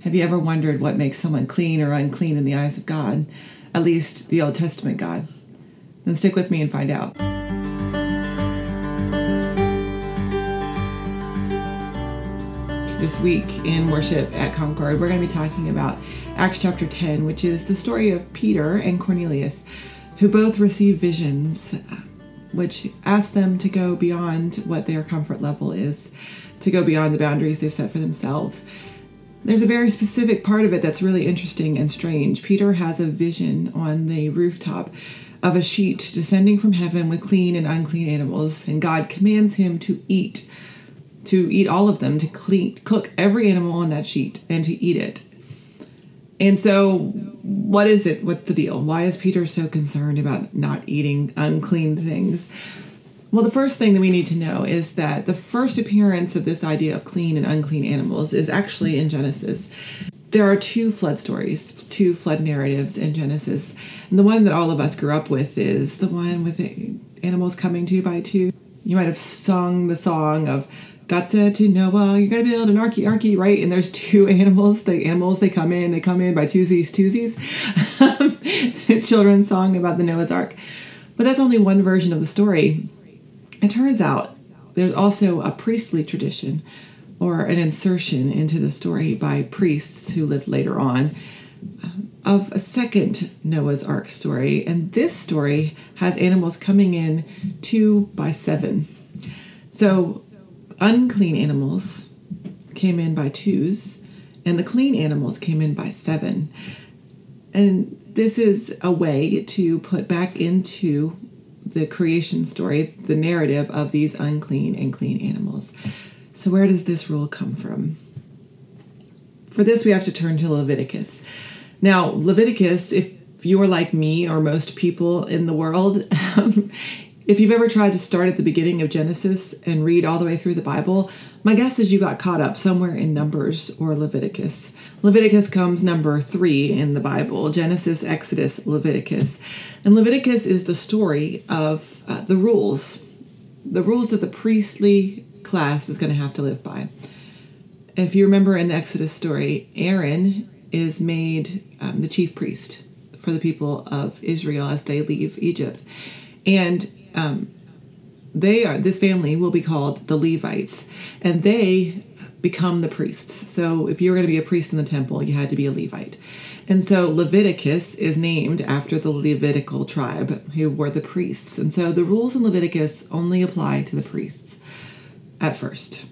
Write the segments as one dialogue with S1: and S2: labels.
S1: Have you ever wondered what makes someone clean or unclean in the eyes of God? At least the Old Testament God. Then stick with me and find out. This week in worship at Concord, we're going to be talking about Acts chapter 10, which is the story of Peter and Cornelius, who both receive visions, which ask them to go beyond what their comfort level is, to go beyond the boundaries they've set for themselves. There's a very specific part of it that's really interesting and strange. Peter has a vision on the rooftop of a sheet descending from heaven with clean and unclean animals, and God commands him to eat, to eat all of them, to clean, cook every animal on that sheet, and to eat it. And so, what is it? What's the deal? Why is Peter so concerned about not eating unclean things? Well, the first thing that we need to know is that the first appearance of this idea of clean and unclean animals is actually in Genesis. There are two flood stories, two flood narratives in Genesis. And the one that all of us grew up with is the one with animals coming two by two. You might have sung the song of God said to Noah, You're going to build an arky arky, right? And there's two animals. The animals, they come in, they come in by twosies, twosies. Children's song about the Noah's Ark. But that's only one version of the story. It turns out there's also a priestly tradition or an insertion into the story by priests who lived later on um, of a second Noah's Ark story. And this story has animals coming in two by seven. So unclean animals came in by twos, and the clean animals came in by seven. And this is a way to put back into the creation story, the narrative of these unclean and clean animals. So, where does this rule come from? For this, we have to turn to Leviticus. Now, Leviticus, if you're like me or most people in the world, um, if you've ever tried to start at the beginning of Genesis and read all the way through the Bible, my guess is you got caught up somewhere in Numbers or Leviticus. Leviticus comes number three in the Bible Genesis, Exodus, Leviticus. And Leviticus is the story of uh, the rules, the rules that the priestly class is going to have to live by. If you remember in the Exodus story, Aaron is made um, the chief priest for the people of Israel as they leave Egypt. And um, they are this family will be called the Levites, and they become the priests. So if you were going to be a priest in the temple, you had to be a Levite. And so Leviticus is named after the Levitical tribe who were the priests. And so the rules in Leviticus only apply to the priests at first.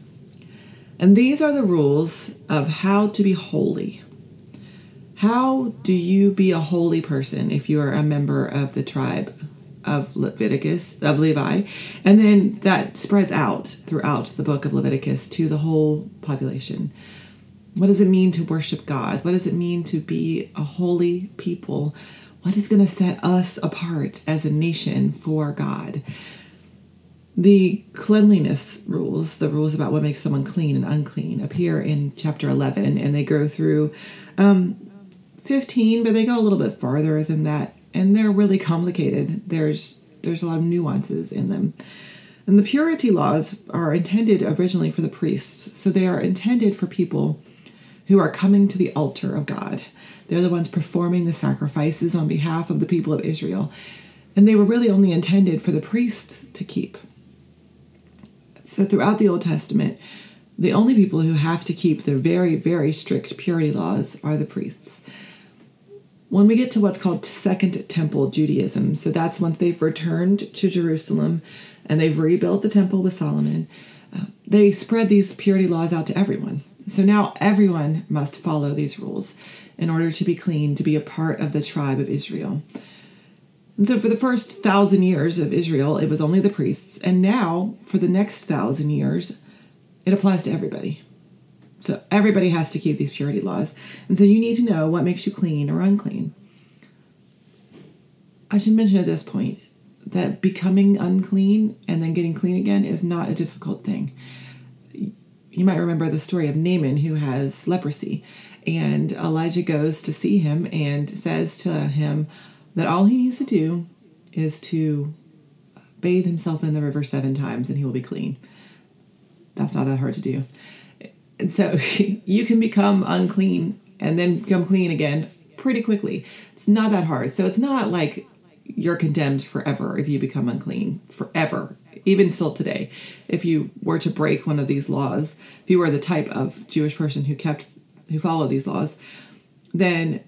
S1: And these are the rules of how to be holy. How do you be a holy person if you are a member of the tribe of Leviticus, of Levi, and then that spreads out throughout the book of Leviticus to the whole population. What does it mean to worship God? What does it mean to be a holy people? What is going to set us apart as a nation for God? The cleanliness rules, the rules about what makes someone clean and unclean, appear in chapter 11, and they go through um, 15, but they go a little bit farther than that and they're really complicated. There's there's a lot of nuances in them. And the purity laws are intended originally for the priests. So they are intended for people who are coming to the altar of God. They're the ones performing the sacrifices on behalf of the people of Israel. And they were really only intended for the priests to keep. So throughout the Old Testament, the only people who have to keep the very, very strict purity laws are the priests when we get to what's called Second Temple Judaism, so that's once they've returned to Jerusalem and they've rebuilt the temple with Solomon, uh, they spread these purity laws out to everyone. So now everyone must follow these rules in order to be clean, to be a part of the tribe of Israel. And so for the first thousand years of Israel, it was only the priests. And now, for the next thousand years, it applies to everybody. So everybody has to keep these purity laws. And so you need to know what makes you clean or unclean. I should mention at this point that becoming unclean and then getting clean again is not a difficult thing. You might remember the story of Naaman who has leprosy, and Elijah goes to see him and says to him that all he needs to do is to bathe himself in the river seven times and he will be clean. That's not that hard to do And so you can become unclean and then become clean again pretty quickly. It's not that hard. So it's not like you're condemned forever if you become unclean forever even still today. If you were to break one of these laws if you were the type of jewish person who kept who followed these laws then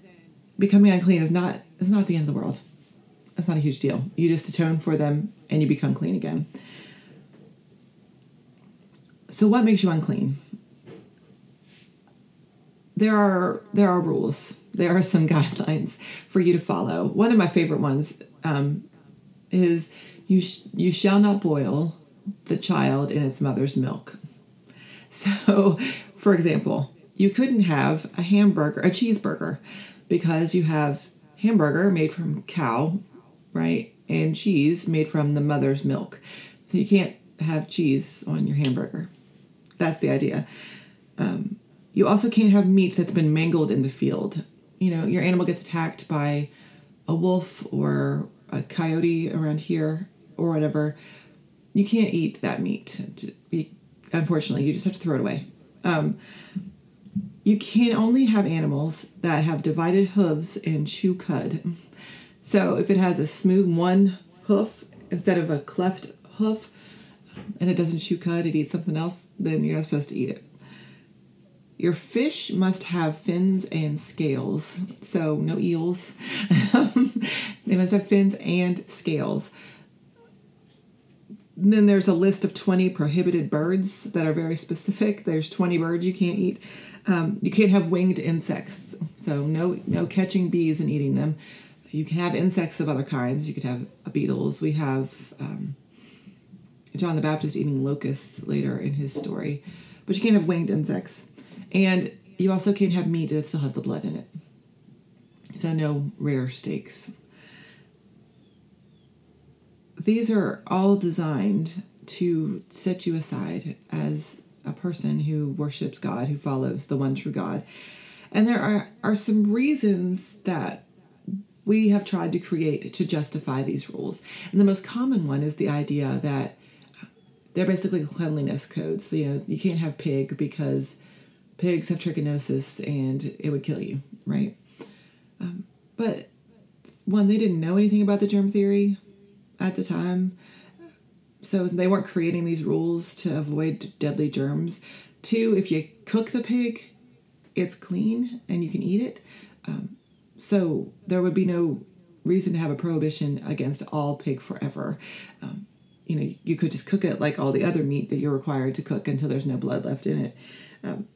S1: becoming unclean is not is not the end of the world. It's not a huge deal. You just atone for them and you become clean again. So what makes you unclean there are there are rules there are some guidelines for you to follow one of my favorite ones um, is you sh- you shall not boil the child in its mother's milk. So, for example, you couldn't have a hamburger, a cheeseburger, because you have hamburger made from cow, right, and cheese made from the mother's milk. So you can't have cheese on your hamburger. That's the idea. Um, you also can't have meat that's been mangled in the field. You know, your animal gets attacked by a wolf or a coyote around here or whatever, you can't eat that meat. Unfortunately, you just have to throw it away. Um, you can only have animals that have divided hooves and chew cud. So if it has a smooth one hoof instead of a cleft hoof, and it doesn't chew cud, it eats something else, then you're not supposed to eat it. Your fish must have fins and scales, so no eels. they must have fins and scales. Then there's a list of 20 prohibited birds that are very specific. There's 20 birds you can't eat. Um, you can't have winged insects, so no no catching bees and eating them. You can have insects of other kinds. You could have beetles. We have um, John the Baptist eating locusts later in his story, but you can't have winged insects. And you also can't have meat that still has the blood in it. So, no rare steaks. These are all designed to set you aside as a person who worships God, who follows the one true God. And there are, are some reasons that we have tried to create to justify these rules. And the most common one is the idea that they're basically cleanliness codes. You know, you can't have pig because pigs have trichinosis and it would kill you, right? Um, but one, they didn't know anything about the germ theory at the time, so they weren't creating these rules to avoid deadly germs. Two, if you cook the pig, it's clean and you can eat it. Um, so there would be no reason to have a prohibition against all pig forever. Um, you know, you could just cook it like all the other meat that you're required to cook until there's no blood left in it. Um,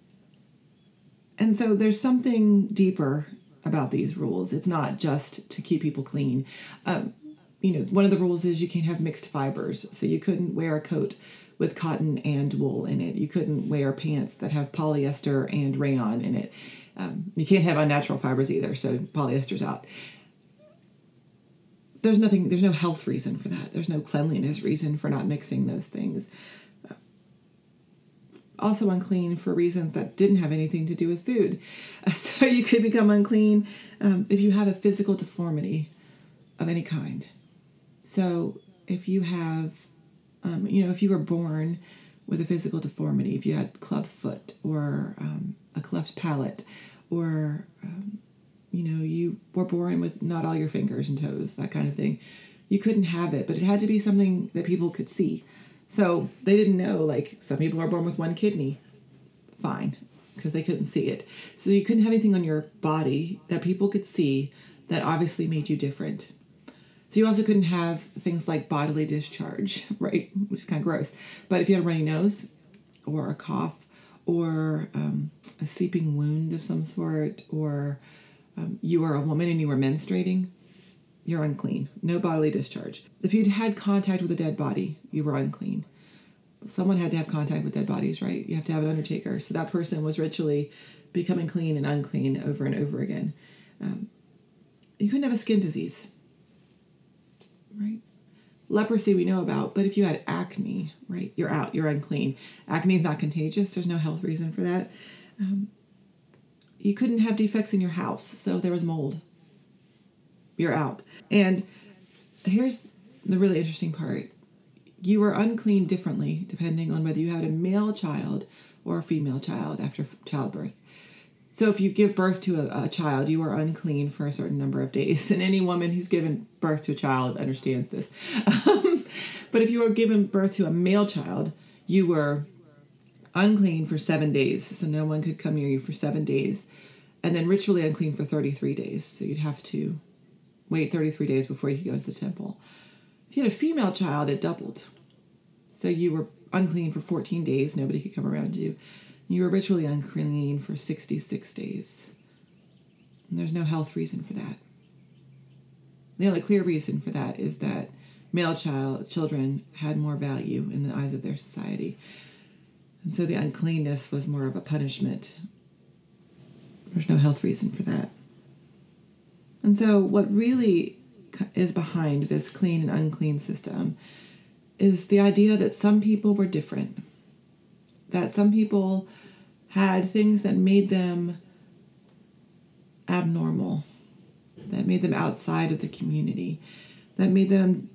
S1: and so there's something deeper about these rules. It's not just to keep people clean. Um, you know, one of the rules is you can't have mixed fibers. So you couldn't wear a coat with cotton and wool in it. You couldn't wear pants that have polyester and rayon in it. Um, you can't have unnatural fibers either. So polyester's out. There's nothing. There's no health reason for that. There's no cleanliness reason for not mixing those things also unclean for reasons that didn't have anything to do with food. So you could become unclean um, if you have a physical deformity of any kind. So if you have, um, you know, if you were born with a physical deformity, if you had club foot or um, a cleft palate, or um, you know, you were born with not all your fingers and toes, that kind of thing, you couldn't have it. But it had to be something that people could see. So they didn't know, like, some people are born with one kidney. Fine, because they couldn't see it. So you couldn't have anything on your body that people could see that obviously made you different. So you also couldn't have things like bodily discharge, right? Which is kind of gross. But if you had a runny nose or a cough or um, a seeping wound of some sort, or um, you were a woman and you were menstruating, you're unclean. No bodily discharge. If you'd had contact with a dead body, you were unclean. Someone had to have contact with dead bodies, right? You have to have an undertaker. So that person was ritually becoming clean and unclean over and over again. Um, you couldn't have a skin disease, right? Leprosy we know about, but if you had acne, right, you're out, you're unclean. Acne is not contagious, there's no health reason for that. Um, you couldn't have defects in your house, so there was mold you're out. And here's the really interesting part you were unclean differently depending on whether you had a male child or a female child after childbirth. So if you give birth to a, a, child, you are unclean for a certain number of days. And any woman who's given birth to a child understands this. Um, but if you were given birth to a male child, you were unclean for seven days. So no one could come near you for seven days. And then ritually unclean for 33 days. So you'd have to wait 33 days before you could go to the temple. If you had a female child, it doubled. So you were unclean for 14 days. Nobody could come around you. You were ritually unclean for 66 days. And there's no health reason for that. The only clear reason for that is that male child children had more value in the eyes of their society. And so the uncleanness was more of a punishment. There's no health reason for that. And so what really is behind this clean and unclean system is the idea that some people were different. That some people had things that made them abnormal, that made them outside of the community, that made them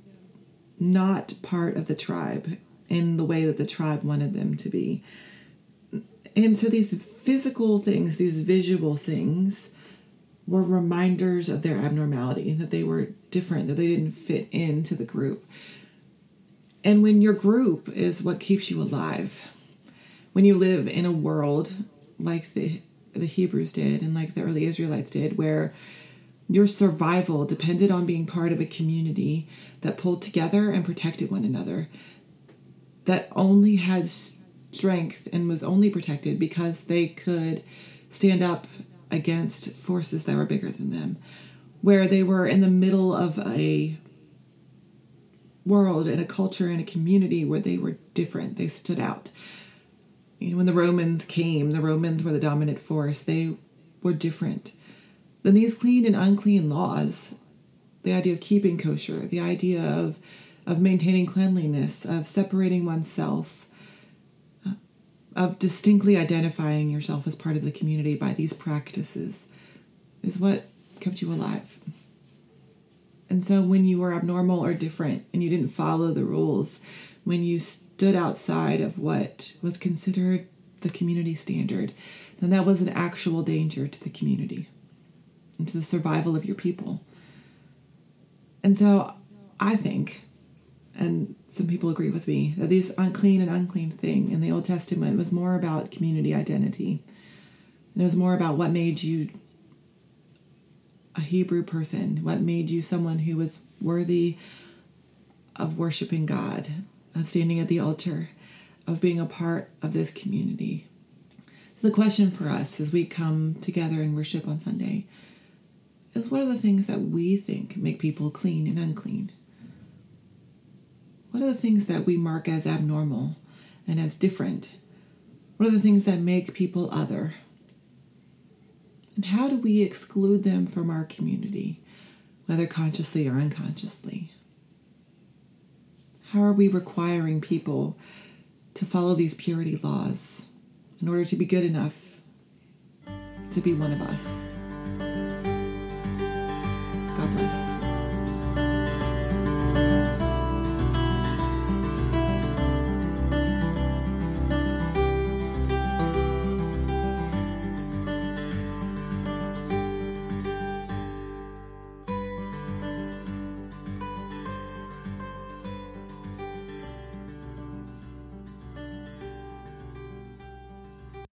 S1: not part of the tribe in the way that the tribe wanted them to be. And so these physical things, these visual things, were reminders of their abnormality, that they were different, that they didn't fit into the group. And when your group is what keeps you alive, when you live in a world like the the Hebrews did and like the early Israelites did, where your survival depended on being part of a community that pulled together and protected one another, that only had strength and was only protected because they could stand up against forces that were bigger than them, where they were in the middle of a world and a culture and a community where they were different, they stood out you know, when the Romans came, the Romans were the dominant force. They were different. Then these clean and unclean laws, the idea of keeping kosher, the idea of of maintaining cleanliness, of separating oneself, of distinctly identifying yourself as part of the community by these practices, is what kept you alive. And so when you were abnormal or different and you didn't follow the rules, when you stood outside of what was considered the community standard, then that was an actual danger to the community and to the survival of your people. And so I think, and some people agree with me, that these unclean and unclean thing in the Old Testament was more about community identity. And it was more about what made you a Hebrew person, what made you someone who was worthy of worshiping God of standing at the altar, of being a part of this community. So, the question for us as we come together and worship on Sunday is what are the things that we think make people clean and unclean? Are the things that we mark as abnormal and as different? What are the things that make people other? And how do we exclude them from our community, whether consciously or unconsciously? How are we requiring people to follow these purity laws in order to be good enough to be one of us?